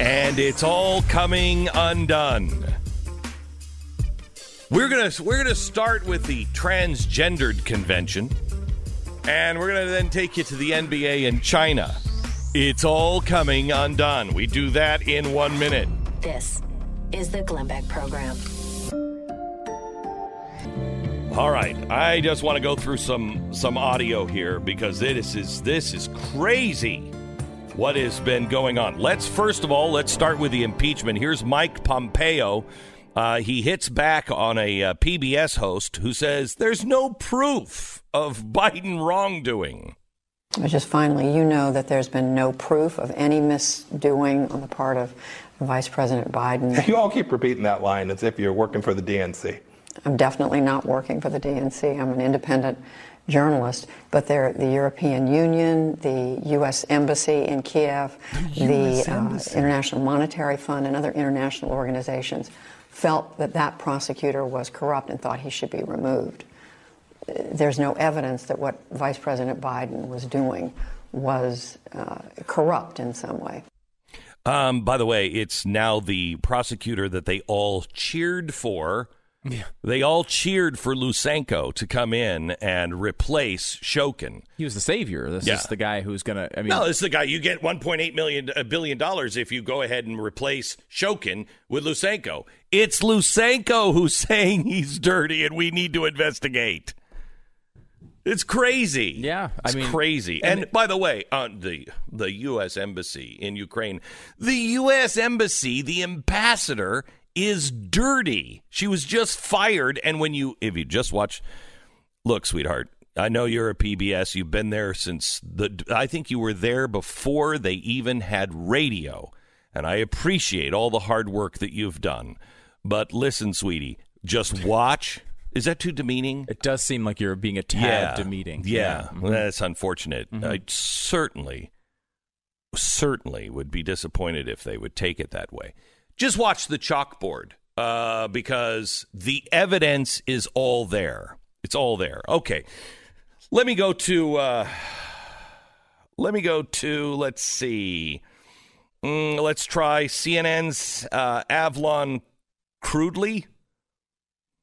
and it's all coming undone. We're gonna we're gonna start with the transgendered convention, and we're gonna then take you to the NBA in China. It's all coming undone. We do that in one minute. This is the Glenn Beck Program. All right, I just want to go through some some audio here because this is this is crazy. What has been going on? Let's first of all let's start with the impeachment. Here's Mike Pompeo. Uh, he hits back on a uh, PBS host who says there's no proof of Biden wrongdoing. Just finally, you know that there's been no proof of any misdoing on the part of Vice President Biden. You all keep repeating that line as if you're working for the DNC. I'm definitely not working for the DNC. I'm an independent journalist, but they're the European Union, the U.S. Embassy in Kiev, the uh, International Monetary Fund, and other international organizations felt that that prosecutor was corrupt and thought he should be removed. There's no evidence that what Vice President Biden was doing was uh, corrupt in some way. Um, by the way, it's now the prosecutor that they all cheered for. Yeah. They all cheered for Lutsenko to come in and replace Shokin. He was the savior. This Yeah. is the guy who's gonna. I mean, No, this is the guy. You get 1.8 million a billion dollars if you go ahead and replace Shokin with Lutsenko. It's Lutsenko who's saying he's dirty and we need to investigate. It's crazy. Yeah, I it's mean- crazy. and- And, by the way, on the the U.S. embassy in Ukraine, the U.S. embassy, the ambassador is dirty. She was just fired, and when you if you just watch, look, sweetheart. I know you're a PBS. You've been there since the. I think you were there before they even had radio, and I appreciate all the hard work that you've done. But listen, sweetie, just watch. Is that too demeaning? it does seem like you're being a tad demeaning. Yeah, Mhm. well, that's unfortunate. I certainly, certainly would be disappointed if they would take it that way. Just watch the chalkboard uh, because the evidence is all there. It's all there. Okay, let me go to. Uh, let me go to. Let's see. Mm, let's try CNN's uh, Avlon crudely.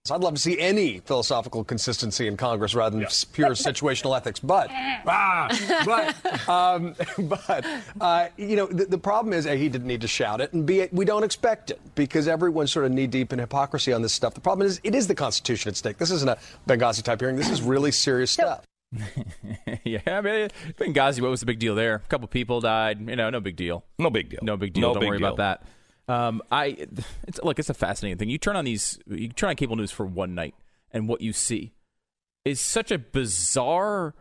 So I'd love to see any philosophical consistency in Congress rather than pure situational ethics. But, ah, but, um, but uh, you know, the, the problem is A, he didn't need to shout it, and B, we don't expect it because everyone's sort of knee deep in hypocrisy on this stuff. The problem is it is the Constitution at stake. This isn't a Benghazi type hearing. This is really serious stuff. yeah. I mean, Benghazi. What was the big deal there? A couple people died. You know, no big deal. No big deal. No big deal. No Don't big worry deal. about that. Um, I, it's look, it's a fascinating thing. You turn on these, you turn on cable news for one night, and what you see is such a bizarre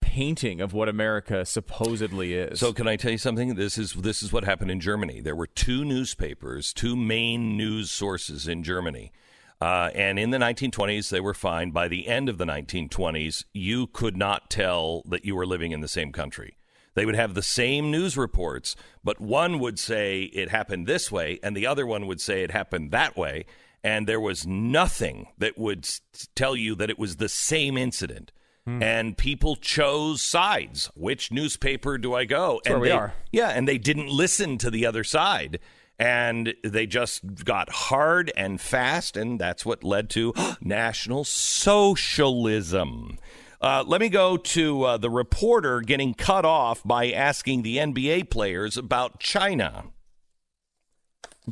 painting of what America supposedly is. So can I tell you something? This is this is what happened in Germany. There were two newspapers, two main news sources in Germany. Uh, and in the 1920s, they were fine. By the end of the 1920s, you could not tell that you were living in the same country. They would have the same news reports, but one would say it happened this way, and the other one would say it happened that way. And there was nothing that would tell you that it was the same incident. Hmm. And people chose sides. Which newspaper do I go? That's and where we they, are. yeah, and they didn't listen to the other side. And they just got hard and fast, and that's what led to national socialism. Uh, let me go to uh, the reporter getting cut off by asking the NBA players about China.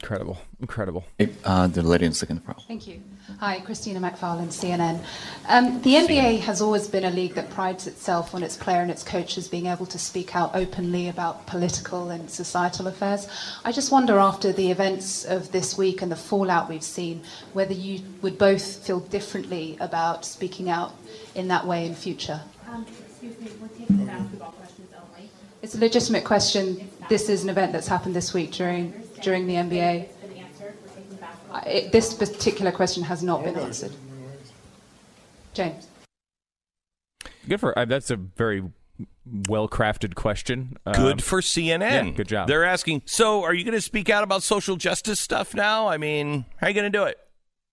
Incredible, incredible. Uh, the lady in second row. Thank you. Hi, Christina McFarlane, CNN. Um, the NBA has always been a league that prides itself on its player and its coaches being able to speak out openly about political and societal affairs. I just wonder, after the events of this week and the fallout we've seen, whether you would both feel differently about speaking out in that way in future. Um, excuse me, we're taking basketball questions only. It's a legitimate question. This is an event that's happened this week during during the NBA. It's been answered. We're taking basketball. I- It, this particular question has not been answered. James. Good for uh, that's a very well crafted question. Um, Good for CNN. yeah, good job. They're asking, so are you going to speak out about social justice stuff now? I mean, how are you going to do it?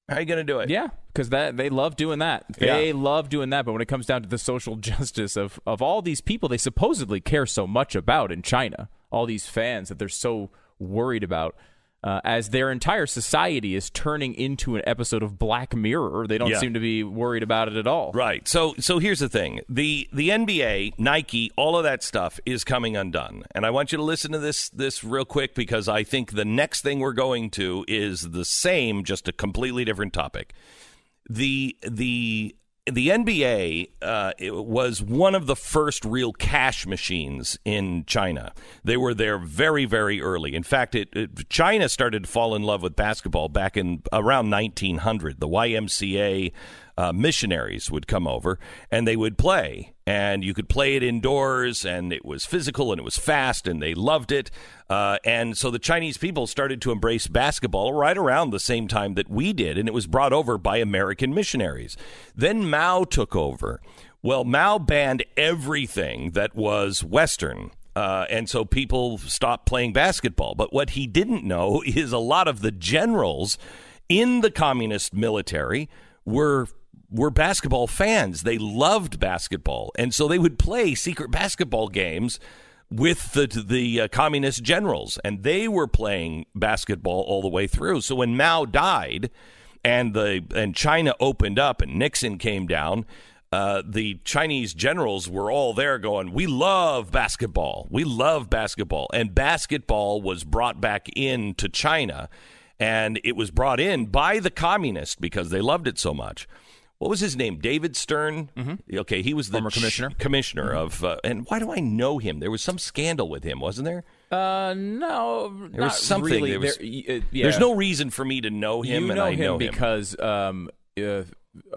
How are you going to do it? Yeah, because that they love doing that. They love doing that. But when it comes down to the social justice of of all these people they supposedly care so much about in China, all these fans that they're so worried about. Uh, as their entire society is turning into an episode of Black Mirror, they don't Yeah. seem to be worried about it at all. Right. So so here's the thing. The the NBA, Nike, all of that stuff is coming undone. And I want you to listen to this this real quick because I think the next thing we're going to is the same just a completely different topic. The the the NBA uh, was one of the first real cash machines in China. They were there very, very early. In fact, it, it, China started to fall in love with basketball back in around 1900. The YMCA uh, missionaries would come over and they would play, and you could play it indoors, and it was physical and it was fast, and they loved it. Uh, and so the Chinese people started to embrace basketball right around the same time that we did, and it was brought over by American missionaries. Then Mao took over. Well, Mao banned everything that was Western. Uh, and so people stopped playing basketball. But what he didn't know is a lot of the generals in the communist military were were basketball fans. They loved basketball, and so they would play secret basketball games with the the uh, communist generals, and they were playing basketball all the way through. So when Mao died, and the and China opened up, and Nixon came down. Uh, the Chinese generals were all there going, We love basketball. We love basketball. And basketball was brought back into China, and it was brought in by the communists because they loved it so much. What was his name? David Stern. Okay, he was the Former commissioner. ch- commissioner of. Uh, and why do I know him? There was some scandal with him, wasn't there? Uh, no, There was something. Really. There was- There- uh, yeah. There's no reason for me to know him, you and know I him know him because um, uh,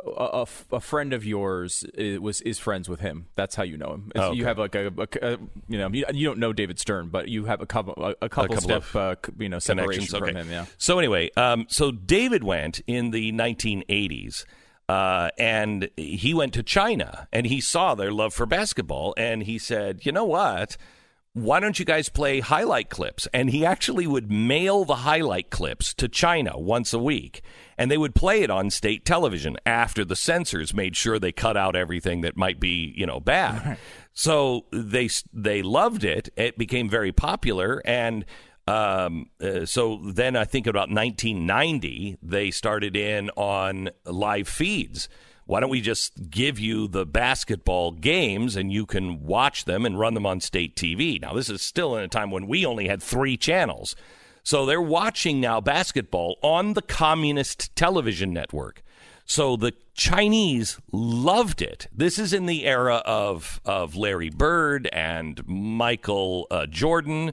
a, a, a friend of yours i- was is friends with him. That's how you know him. Oh, You have like a, a- you know you, you don't know David Stern, but you have a couple a, a couple, couple step of uh, you know separation from Okay. him. Yeah. So anyway, um, so David went in the 1980s, uh, and he went to China, and he saw their love for basketball, and he said, "You know what? Why don't you guys play highlight clips?" And he actually would mail the highlight clips to China once a week, and they would play it on state television after the censors made sure they cut out everything that might be, you know, bad. So they they loved it. It became very popular, and um, uh, so then I think about 1990 they started in on live feeds. Why don't we just give you the basketball games and you can watch them and run them on state TV? Now this is still in a time when we only had three channels. So they're watching now basketball on the communist television network. So the Chinese loved it. This is in the era of of Larry Bird and Michael uh, Jordan,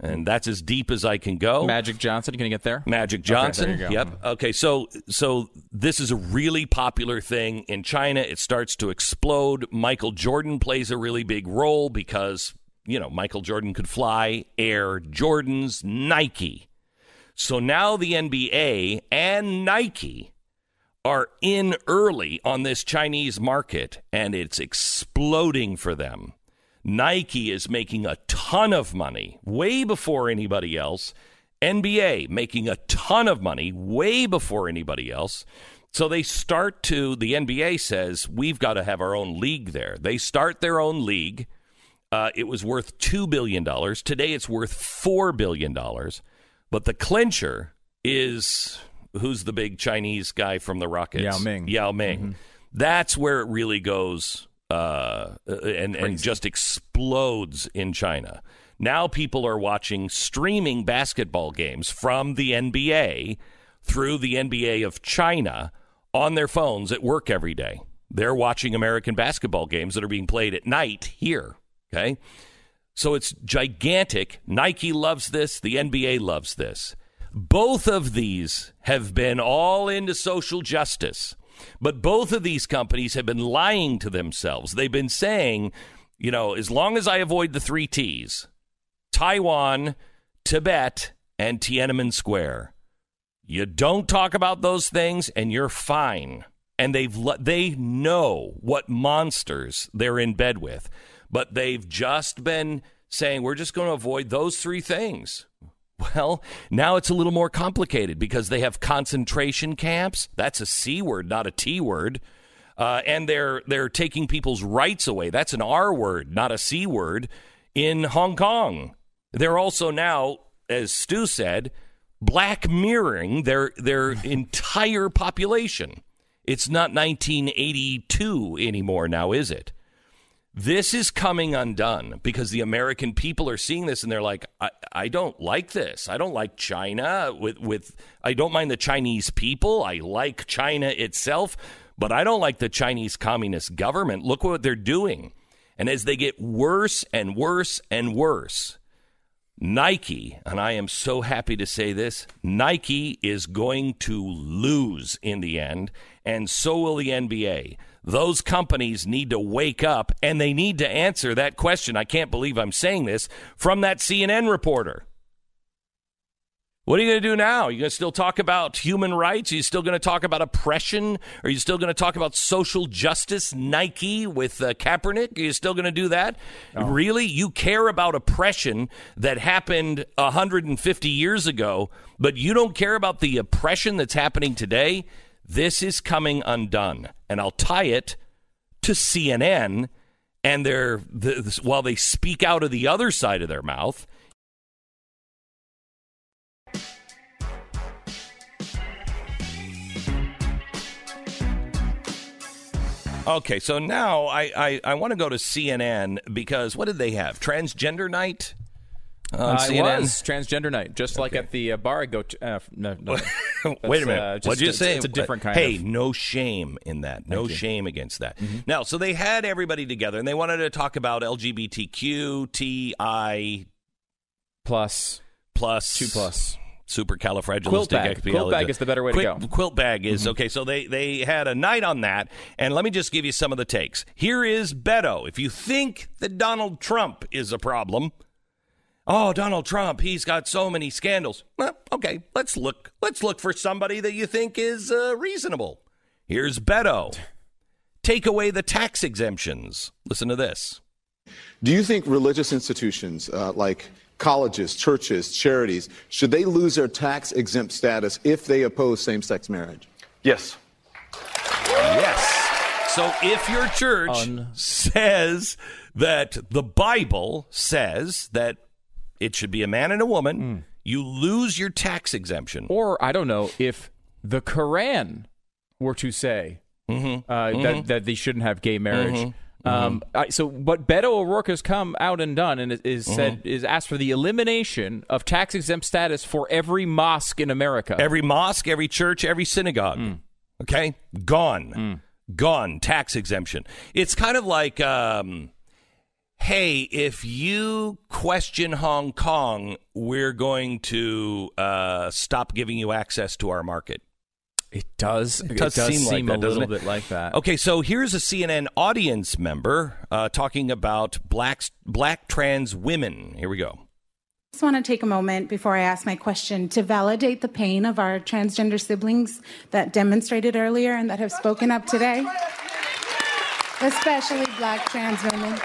and that's as deep as I can go. Magic Johnson, can you get there? Magic Okay, there Johnson. you go. Yep. Mm-hmm. Okay. So so this is a really popular thing in China. It starts to explode. Michael Jordan plays a really big role because you know Michael Jordan could fly Air Jordans, Nike. So now the NBA and Nike are in early on this Chinese market and it's exploding for them. Nike is making a ton of money way before anybody else. NBA making a ton of money way before anybody else. So they start to, the NBA says, we've got to have our own league there. They start their own league. Uh, it was worth $2 billion. Today it's worth $4 billion. But the clincher is who's the big Chinese guy from the Rockets? Yao Ming. Yao Ming. That's where it really goes uh, and, and just explodes in China. Now people are watching streaming basketball games from the NBA through the NBA of China on their phones at work every day. They're watching American basketball games that are being played at night here. Okay. So it's gigantic. Nike loves this. The NBA loves this. Both of these have been all into social justice, but both of these companies have been lying to themselves. They've been saying, you know, as long as I avoid the three T's Taiwan, Tibet, and Tiananmen Square, you don't talk about those things and you're fine. And they've they know what monsters they're in bed with, but they've just been saying we're just going to avoid those three things. Well, now it's a little more complicated because they have concentration camps. That's a C word, not a T word. Uh, and they're they're taking people's rights away. That's an R word, not a C word. In Hong Kong, they're also now as Stu said, black mirroring their their entire population. It's not 1982 anymore now, is it? This is coming undone because the American people are seeing this and they're like, I, I don't like this. I don't like China with, with I don't mind the Chinese people. I like China itself, but I don't like the Chinese Communist government. Look what they're doing. And as they get worse and worse and worse, Nike, and I am so happy to say this, Nike is going to lose in the end, and so will the NBA. Those companies need to wake up and they need to answer that question. I can't believe I'm saying this from that CNN reporter. What are you going to do now? Are you going to still talk about human rights? Are you still going to talk about oppression? Are you still going to talk about social justice, Nike with uh, Kaepernick? Are you still going to do that? Oh. Really? You care about oppression that happened 150 years ago, but you don't care about the oppression that's happening today? This is coming undone. And I'll tie it to CNN and their the, while they speak out of the other side of their mouth Okay, so now I, I, I want to go to CNN because what did they have? Transgender night? Uh, CNN? was transgender night, just okay. like at the uh, bar I go to. Uh, no, no. Wait a minute. Uh, What'd you say? It's a different kind hey, of. no shame in that. No shame against that. Mm-hmm. Now, so they had everybody together and they wanted to talk about LGBTQ, TI. Plus. Plus. Two plus supercalifragilistic quilt bag. Quilt bag is the better way Quick, to go. Quilt bag is mm-hmm. okay. So they they had a night on that, and let me just give you some of the takes. Here is Beto. If you think that Donald Trump is a problem, oh Donald Trump, he's got so many scandals. Well, okay, let's look. Let's look for somebody that you think is uh, reasonable. Here's Beto. Take away the tax exemptions. Listen to this. Do you think religious institutions uh, like colleges, churches, charities, should they lose their tax exempt status if they oppose same sex marriage? Yes. Yes. So if your church Un- says that the Bible says that it should be a man and a woman, mm. you lose your tax exemption. Or, I don't know, if the Quran were to say mm-hmm. Uh, mm-hmm. That, that they shouldn't have gay marriage. Mm-hmm. Um, mm-hmm. I, so what Beto O'Rourke has come out and done and is, mm-hmm. said is asked for the elimination of tax exempt status for every mosque in America. Every mosque, every church, every synagogue. Mm. Okay, gone, mm. gone. Tax exemption. It's kind of like. Um, hey, if you question Hong Kong, we're going to uh, stop giving you access to our market. It does. It does, it does seem, seem like that, a little bit like that. Okay, so here's a CNN audience member uh, talking about black black trans women. Here we go. I just want to take a moment before I ask my question to validate the pain of our transgender siblings that demonstrated earlier and that have spoken up today, especially black trans women.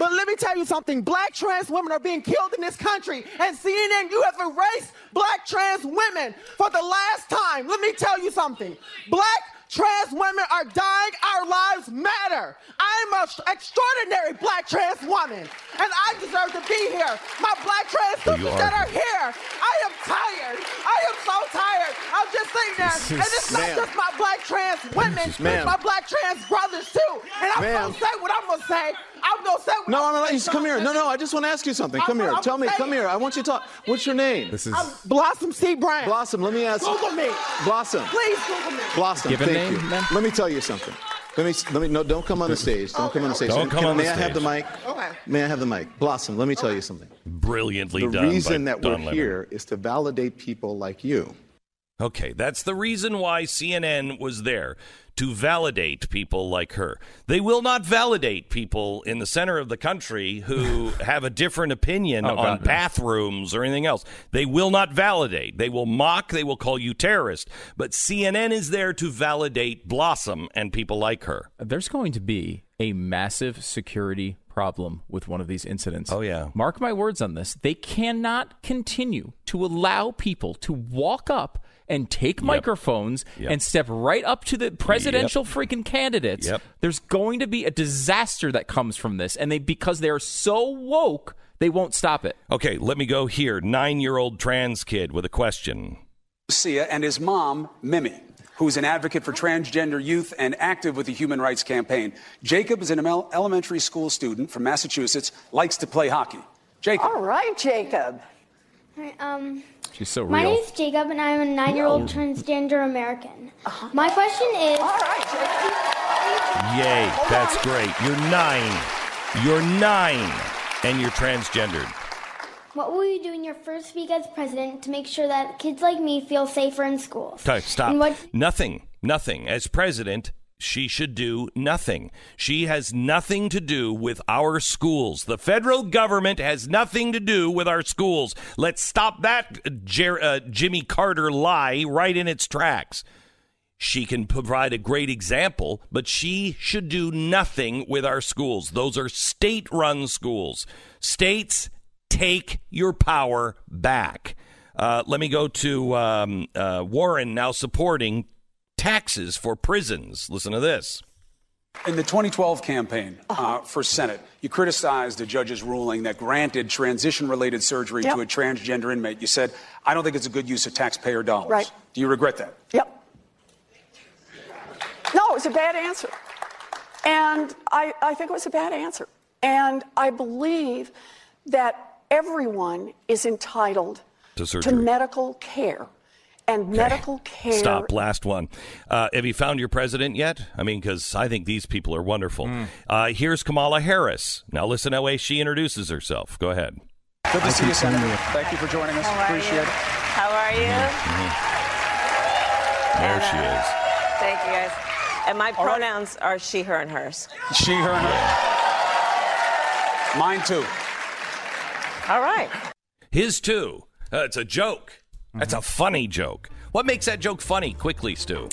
But let me tell you something black trans women are being killed in this country, and CNN, you have erased black trans women for the last time. Let me tell you something. Black Trans women are dying. Our lives matter. I'm an extraordinary black trans woman, and I deserve to be here. My black trans sisters that are here. I am tired. I am so tired. I'm just sitting there, is, and it's not just my black trans women. It's my black trans brothers too. And I'm gonna say what I'm gonna say. I'm gonna say what no, I'm no, no, no. Come here. No, no. I just want to ask you something. Come I'm, here. I'm Tell me. Come here. I want you to talk. What's your name? This is I'm Blossom C. Brown. Blossom. Let me ask. Google me. Blossom. Please Google me. Blossom. Give thank name, you. Man. Let me tell you something. Let me let me no. Don't come on the stage. Don't okay. come on the stage. Don't come on may the stage. May I have the mic? Okay. May I have the mic? Blossom. Let me tell you something. Brilliantly the done. The reason that we're Don here is to validate people like you. Okay, that's the reason why CNN was there to validate people like her. They will not validate people in the center of the country who have a different opinion oh, on God, bathrooms or anything else. They will not validate. They will mock, they will call you terrorist. But CNN is there to validate Blossom and people like her. There's going to be a massive security problem with one of these incidents. Oh, yeah. Mark my words on this. They cannot continue to allow people to walk up and take yep. microphones yep. and step right up to the presidential yep. freaking candidates, there's going to be a disaster that comes from this. And they because they're so woke, They won't stop it. Okay, let me go here. Nine year old trans kid with a question. Sia and his mom, Mimi, who's an advocate for transgender youth and active with the Human Rights Campaign. Jacob is an elementary school student from Massachusetts, likes to play hockey. Jacob. All right, Jacob. Hi, um, She's so real. my real. name's Jacob, and I'm a nine-year-old transgender American. My question is. All right, Jacob. Yay, that's great. You're nine. You're nine, and you're transgendered. What will you do in your first week as president to make sure that kids like me feel safer in schools? Okay, stop. What, Nothing. Nothing. As president, she should do nothing. She has nothing to do with our schools. The federal government has nothing to do with our schools. Let's stop that Jer- uh, Jimmy Carter lie right in its tracks. She can provide a great example, but she should do nothing with our schools. Those are state run schools. States, take your power back. Uh, let me go to um, uh, Warren now supporting taxes for prisons. Listen to this. In the 2012 campaign uh, for Senate, you criticized a judge's ruling that granted transition related surgery Yep. to a transgender inmate. You said, I don't think it's a good use of taxpayer dollars. Right. Do you regret that? Yep. No, it was a bad answer. And I, I think it was a bad answer. And I believe that everyone is entitled To surgery. medical care. And medical care. Stop. Last one. Uh, have you found your president yet? I mean, because I think these people are wonderful. Uh, here's Kamala Harris. Now listen to the way she introduces herself. Go ahead. Good to see you, Senator. Thank you for joining us. How Appreciate you? it. How are you? There she is. Thank you, guys. And my pronouns are she, her, and hers. She, her, and her. Mine too. All right. His too. Uh, it's a joke. That's a funny joke. What makes that joke funny? Quickly, Stu.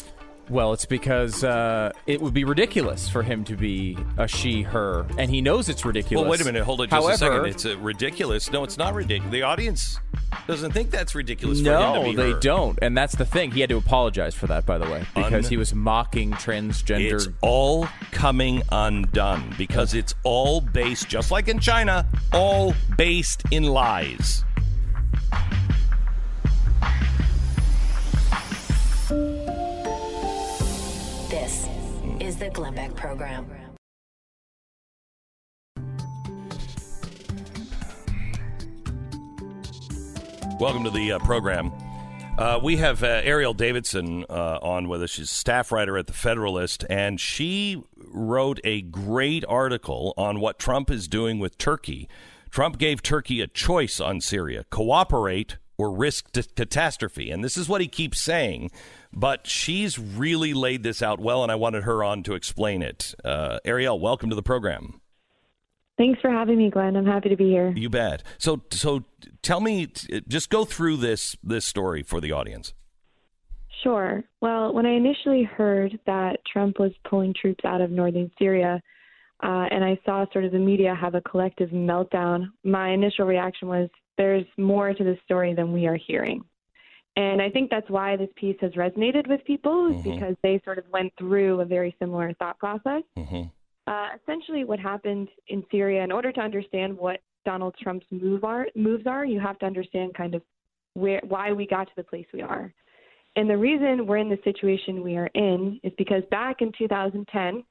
Well, it's because uh, it would be ridiculous for him to be a she, her, and he knows it's ridiculous. Well, wait a minute. Hold it just However, a second. It's uh, ridiculous. No, it's not ridiculous. The audience doesn't think that's ridiculous. for him no, they her. don't, and that's the thing. He had to apologize for that, by the way, because Un- he was mocking transgender. It's all coming undone because it's all based, just like in China, all based in lies. The Glenn Beck Program. Welcome to the uh, program. Uh, we have uh, Ariel Davidson uh, on with us. She's staff writer at the Federalist, and she wrote a great article on what Trump is doing with Turkey. Trump gave Turkey a choice on Syria cooperate or risk t- catastrophe. And this is what he keeps saying, but she's really laid this out well, and I wanted her on to explain it. Uh, Ariel, welcome to the program. Thanks for having me, Glenn. I'm happy to be here. You bet. So, so tell me, just go through this this story for the audience. Sure. Well, when I initially heard that Trump was pulling troops out of northern Syria, uh, and I saw sort of the media have a collective meltdown, my initial reaction was there's more to this story than we are hearing. And I think that's why this piece has resonated with people, is because they sort of went through a very similar thought process. Uh, essentially, what happened in Syria, in order to understand what Donald Trump's move are, moves are, you have to understand kind of where why we got to the place we are. And the reason we're in the situation we are in is because back in 2010,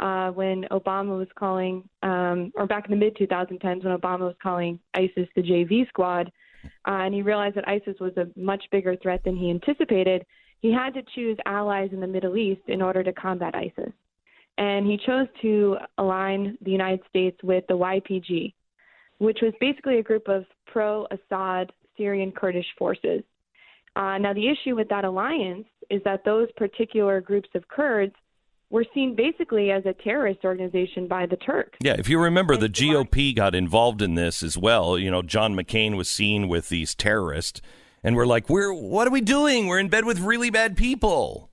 uh, when Obama was calling, um, or back in the mid 2010s when Obama was calling ISIS the JV squad, uh, and he realized that ISIS was a much bigger threat than he anticipated, he had to choose allies in the Middle East in order to combat ISIS. And he chose to align the United States with the YPG, which was basically a group of pro Assad Syrian Kurdish forces. Uh, now, the issue with that alliance is that those particular groups of Kurds were seen basically as a terrorist organization by the Turks. Yeah, if you remember, the GOP got involved in this as well. You know, John McCain was seen with these terrorists, and we're like, "We're what are we doing? We're in bed with really bad people."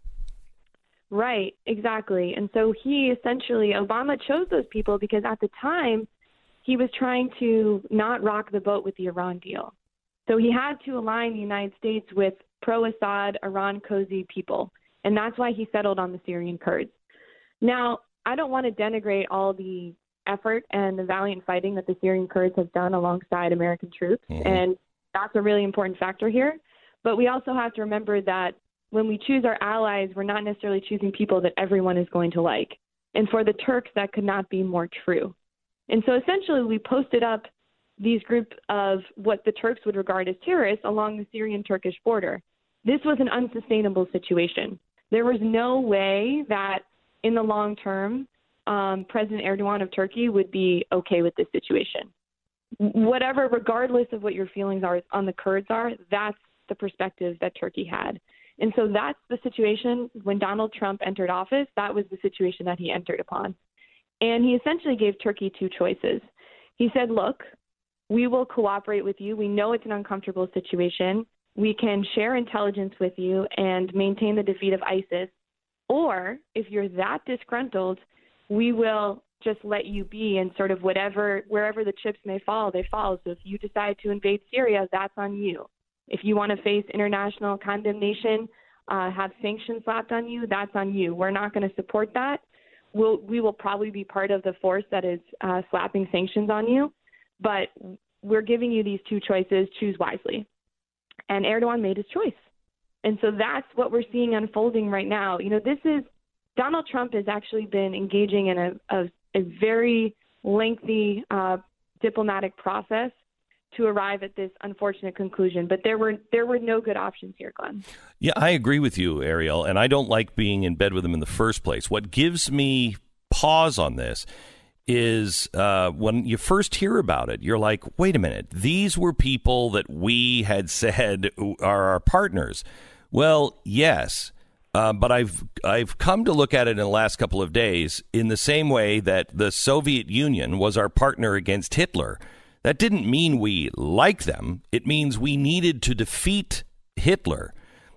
Right, exactly. And so he essentially, Obama chose those people because at the time he was trying to not rock the boat with the Iran deal. So he had to align the United States with pro Assad, Iran cozy people. And that's why he settled on the Syrian Kurds. Now, I don't want to denigrate all the effort and the valiant fighting that the Syrian Kurds have done alongside American troops, Mm-hmm. and that's a really important factor here. But we also have to remember that when we choose our allies, we're not necessarily choosing people that everyone is going to like. And for the Turks, that could not be more true. And so essentially, we posted up these group of what the Turks would regard as terrorists along the Syrian Turkish border. This was an unsustainable situation. There was no way that in the long term, um, President Erdogan of Turkey would be okay with this situation. Whatever, regardless of what your feelings are on the Kurds are, that's the perspective that Turkey had. And so that's the situation when Donald Trump entered office, that was the situation that he entered upon. And he essentially gave Turkey two choices. He said, Look, we will cooperate with you. We know it's an uncomfortable situation. We can share intelligence with you and maintain the defeat of ISIS. Or if you're that disgruntled, we will just let you be and sort of whatever, wherever the chips may fall, they fall. So if you decide to invade Syria, that's on you. If you want to face international condemnation, uh, have sanctions slapped on you, that's on you. We're not going to support that. We'll, we will probably be part of the force that is uh, slapping sanctions on you, but we're giving you these two choices. Choose wisely. And Erdogan made his choice. And so that's what we're seeing unfolding right now. You know, this is Donald Trump has actually been engaging in a, a, a very lengthy uh, diplomatic process to arrive at this unfortunate conclusion. But there were there were no good options here, Glenn. Yeah, I agree with you, Ariel, and I don't like being in bed with him in the first place. What gives me pause on this is uh, when you first hear about it, you're like, wait a minute, these were people that we had said are our partners. Well, yes. Uh, but I've I've come to look at it in the last couple of days in the same way that the Soviet Union was our partner against Hitler. That didn't mean we like them. It means we needed to defeat Hitler,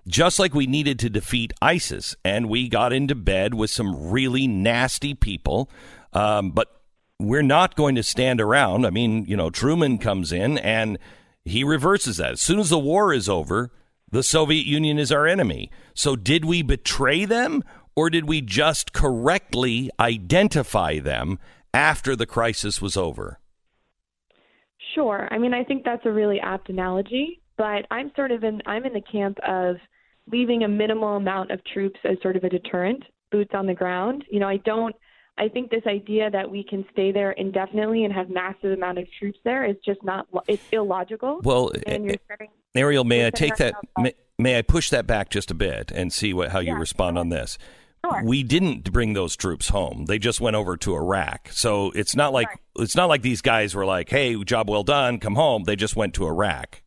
just like we needed to defeat ISIS. And we got into bed with some really nasty people. Um, but we're not going to stand around. I mean, you know, Truman comes in and he reverses that. As soon as the war is over, the Soviet Union is our enemy. So did we betray them or did we just correctly identify them after the crisis was over? Sure. I mean, I think that's a really apt analogy, but I'm sort of in I'm in the camp of leaving a minimal amount of troops as sort of a deterrent, boots on the ground. You know, I don't I think this idea that we can stay there indefinitely and have massive amount of troops there is just not it's illogical. Well, and eh, you're eh, setting, Ariel, may I take that? May, may I push that back just a bit and see what how you respond on this? Sure. We didn't bring those troops home. They just went over to Iraq. So it's not like it's not like these guys were like, "Hey, job well done, come home." They just went to Iraq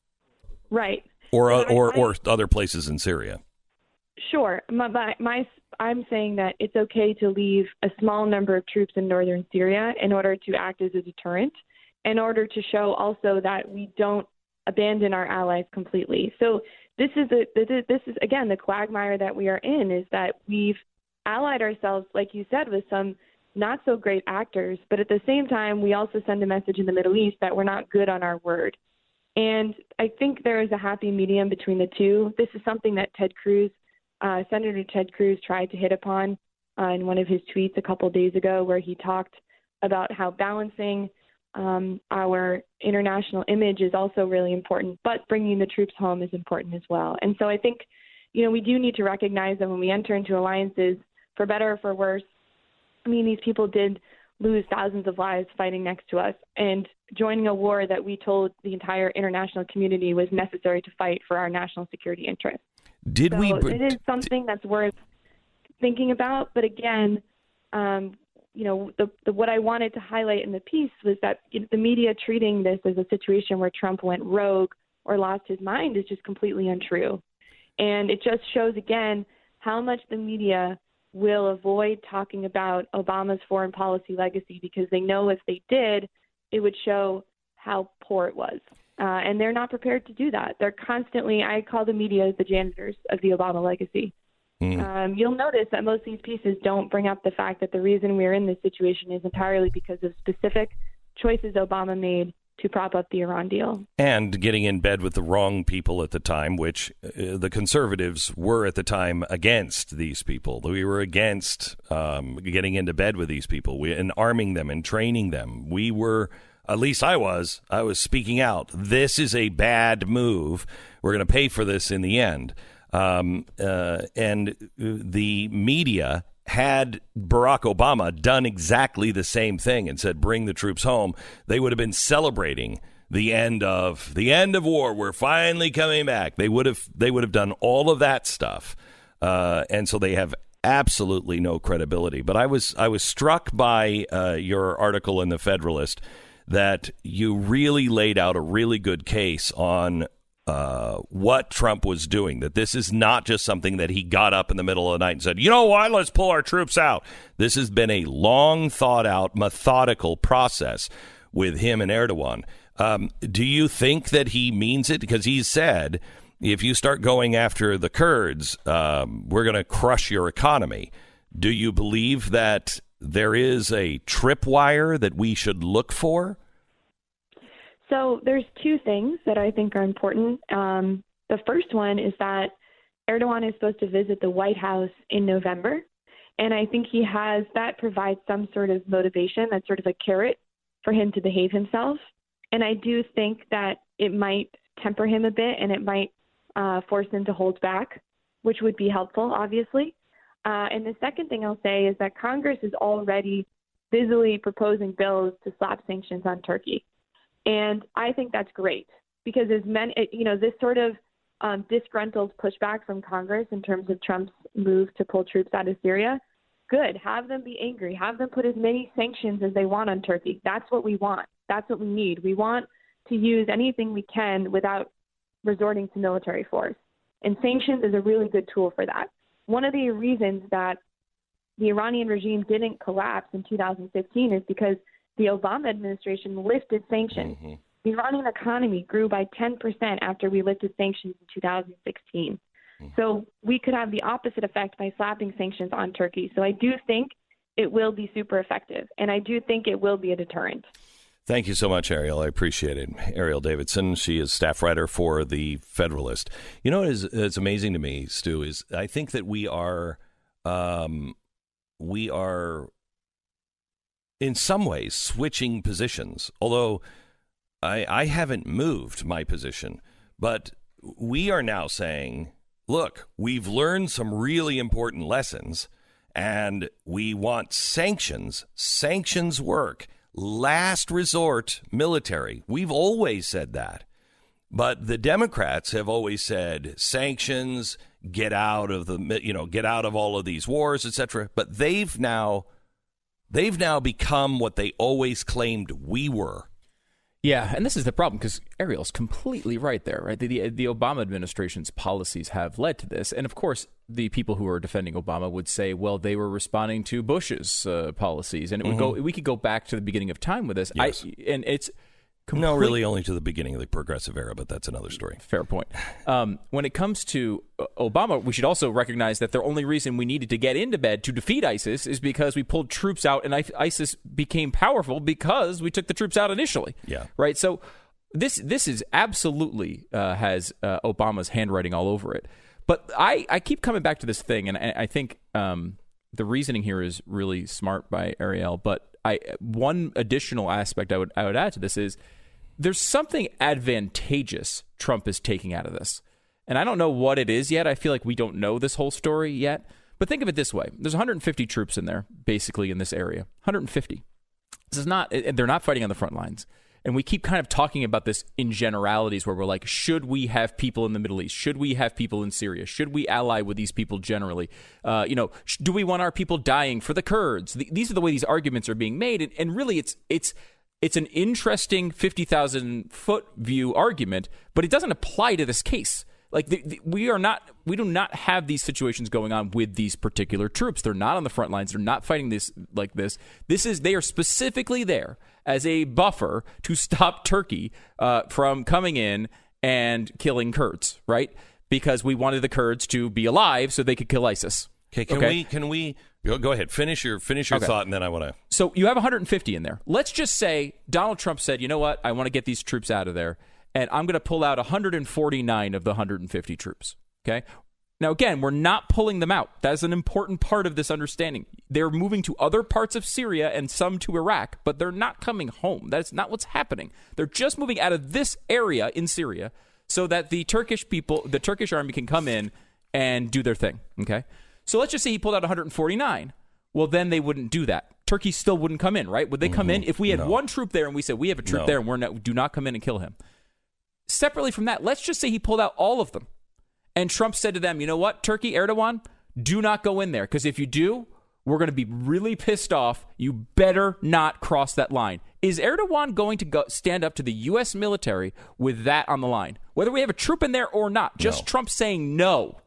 Right. or uh, I- or I- or other places in Syria. Sure. My, my, my, I'm saying that it's okay to leave a small number of troops in northern Syria in order to act as a deterrent, in order to show also that we don't abandon our allies completely. So this is a, this is again the quagmire that we are in is that we've allied ourselves, like you said, with some not so great actors, but at the same time we also send a message in the Middle East that we're not good on our word. And I think there is a happy medium between the two. This is something that Ted Cruz uh, Senator Ted Cruz tried to hit upon uh, in one of his tweets a couple days ago, where he talked about how balancing um, our international image is also really important, but bringing the troops home is important as well. And so I think, you know, we do need to recognize that when we enter into alliances, for better or for worse, I mean, these people did lose thousands of lives fighting next to us and joining a war that we told the entire international community was necessary to fight for our national security interests. Did so we? It is something that's worth thinking about. But again, um, you know, the, the, what I wanted to highlight in the piece was that the media treating this as a situation where Trump went rogue or lost his mind is just completely untrue. And it just shows again how much the media will avoid talking about Obama's foreign policy legacy because they know if they did, it would show how poor it was. Uh, and they're not prepared to do that. They're constantly, I call the media the janitors of the Obama legacy. Um, you'll notice that most of these pieces don't bring up the fact that the reason we're in this situation is entirely because of specific choices Obama made to prop up the Iran deal. And getting in bed with the wrong people at the time, which uh, the conservatives were at the time against these people. We were against um, getting into bed with these people we, and arming them and training them. We were, at least I was, I was speaking out. This is a bad move. We're going to pay for this in the end. Um, uh, and the media had Barack Obama done exactly the same thing and said, "Bring the troops home," they would have been celebrating the end of the end of war. We're finally coming back. They would have they would have done all of that stuff, uh, and so they have absolutely no credibility. But I was I was struck by uh, your article in the Federalist that you really laid out a really good case on uh, what Trump was doing. That this is not just something that he got up in the middle of the night and said, you know what, let's pull our troops out. This has been a long thought out, methodical process with him and Erdogan. Um, do you think that he means it? Because he said, if you start going after the Kurds, um, we're going to crush your economy. Do you believe that there is a tripwire that we should look for? So there's two things that I think are important. Um, the first one is that Erdogan is supposed to visit the White House in November, and I think he has that provides some sort of motivation. That's sort of a carrot for him to behave himself. And I do think that it might temper him a bit, and it might uh, force him to hold back, which would be helpful, obviously. Uh, and the second thing I'll say is that Congress is already busily proposing bills to slap sanctions on Turkey. And I think that's great because as many, you know, this sort of um, disgruntled pushback from Congress in terms of Trump's move to pull troops out of Syria, good. Have them be angry. Have them put as many sanctions as they want on Turkey. That's what we want. That's what we need. We want to use anything we can without resorting to military force. And sanctions is a really good tool for that. One of the reasons that the Iranian regime didn't collapse in 2015 is because the Obama administration lifted sanctions. Mm-hmm. The Iranian economy grew by 10% after we lifted sanctions in 2016. Mm-hmm. So we could have the opposite effect by slapping sanctions on Turkey. So I do think it will be super effective, and I do think it will be a deterrent. Thank you so much, Ariel. I appreciate it. Ariel Davidson, she is staff writer for The Federalist. You know what is it's amazing to me, Stu, is I think that we are um, we are in some ways switching positions, although I, I haven't moved my position. But we are now saying, look, we've learned some really important lessons and we want sanctions. Sanctions work. Last resort military. We've always said that. But the Democrats have always said sanctions, get out of the you know, get out of all of these wars, etc. But they've now They've now become what they always claimed we were. Yeah, and this is the problem because Ariel's completely right there, right? The, the, the Obama administration's policies have led to this, and of course, the people who are defending Obama would say, well, they were responding to Bush's uh, policies, and it would mm-hmm. go. We could go back to the beginning of time with this. Yes. I, and it's Complete, no, really, only to the beginning of the progressive era, but that's another story. Fair point. Um, when it comes to uh, Obama, we should also recognize that the only reason we needed to get into bed to defeat ISIS is because we pulled troops out, and ISIS became powerful because we took the troops out initially. Yeah. Right. So this this is absolutely uh, has uh, Obama's handwriting all over it. But I, I keep coming back to this thing, and I, I think um, the reasoning here is really smart by Ariel. But I one additional aspect I would I would add to this is there's something advantageous Trump is taking out of this. And I don't know what it is yet. I feel like we don't know this whole story yet. But think of it this way there's 150 troops in there, basically, in this area. 150. This is not, they're not fighting on the front lines. And we keep kind of talking about this in generalities where we're like, should we have people in the Middle East? Should we have people in Syria? Should we ally with these people generally? Uh, you know, sh- do we want our people dying for the Kurds? The, these are the way these arguments are being made. And, and really, it's, it's, it's an interesting 50,000 foot view argument, but it doesn't apply to this case. Like the, the, we are not, we do not have these situations going on with these particular troops. They're not on the front lines. They're not fighting this like this. This is they are specifically there as a buffer to stop Turkey uh, from coming in and killing Kurds, right? Because we wanted the Kurds to be alive so they could kill ISIS. Okay, can Okay. we can we go, ahead finish your finish your Okay. thought and then I want to So you have 150 in there. Let's just say Donald Trump said, you know what? I want to get these troops out of there, and I'm going to pull out 149 of the 150 troops. Okay. Now, again, we're not pulling them out. That is an important part of this understanding. They're moving to other parts of Syria and some to Iraq, but they're not coming home. That's not what's happening. They're just moving out of this area in Syria so that the Turkish people, the Turkish army can come in and do their thing. Okay. So let's just say he pulled out 149. Well, then they wouldn't do that. Turkey still wouldn't come in, right? Would they come in mm-hmm. if we had No. one troop there and we said we have a troop No. there and we're not, do not come in and kill him? Separately from that, let's just say he pulled out all of them, and Trump said to them, "You know what, Turkey, Erdogan, do not go in there because if you do, we're going to be really pissed off. You better not cross that line." Is Erdogan going to go stand up to the U.S. military with that on the line, whether we have a troop in there or not? Just Trump saying no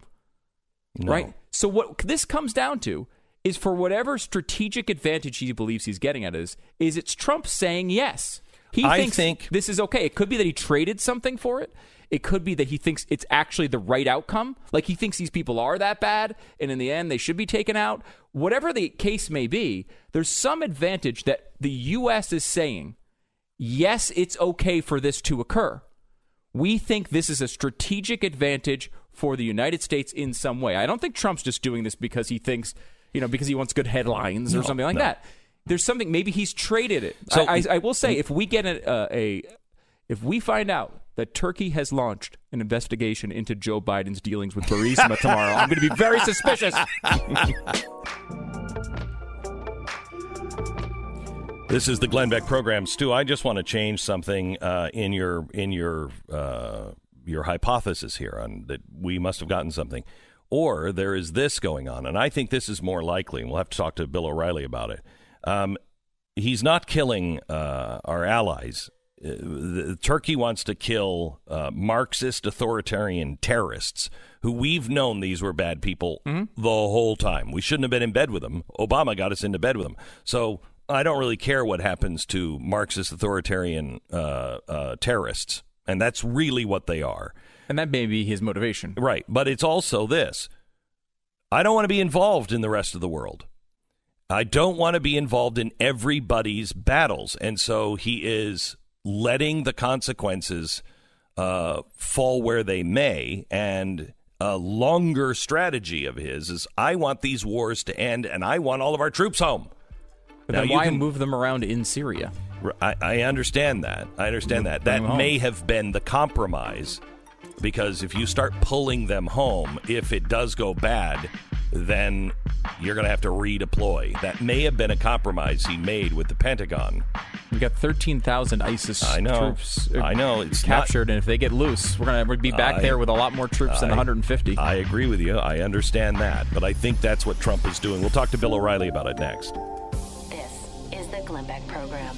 No. right? So what this comes down to is for whatever strategic advantage he believes he's getting at is is it's Trump saying yes. He I thinks think- this is okay. It could be that he traded something for it. It could be that he thinks it's actually the right outcome. Like he thinks these people are that bad, and in the end, they should be taken out. Whatever the case may be, there's some advantage that the U.S. is saying, yes, it's okay for this to occur. We think this is a strategic advantage for the United States in some way. I don't think Trump's just doing this because he thinks, you know, because he wants good headlines or No, something like no. that. There's something. Maybe he's traded it. So- I, I, I will say, if we get a, uh, a, if we find out that Turkey has launched an investigation into Joe Biden's dealings with Burisma tomorrow, I'm going to be very suspicious. This is the Glenn Beck program, Stu. I just want to change something uh, in your in your uh, your hypothesis here on that we must have gotten something, or there is this going on, and I think this is more likely. and We'll have to talk to Bill O'Reilly about it. Um, he's not killing uh, our allies. Uh, the, Turkey wants to kill uh, Marxist authoritarian terrorists who we've known these were bad people the whole time. We shouldn't have been in bed with them. Obama got us into bed with them. So I don't really care what happens to Marxist authoritarian uh, uh, terrorists. And that's really what they are. And that may be his motivation. Right. But it's also this I don't want to be involved in the rest of the world. I don't want to be involved in everybody's battles. And so he is letting the consequences uh, fall where they may. And a longer strategy of his is I want these wars to end and I want all of our troops home. But Now, then you why can- move them around in Syria? I, I understand that. I understand that. That may have been the compromise because if you start pulling them home, if it does go bad, then you're going to have to redeploy. That may have been a compromise he made with the Pentagon. We got 13,000 ISIS I know. troops uh, I know. It's not- captured, and if they get loose, we're going to be back I- there with a lot more troops than I- 150. I agree with you. I understand that. But I think that's what Trump is doing. We'll talk to Bill O'Reilly about it next. This is the Glenn Beck Program.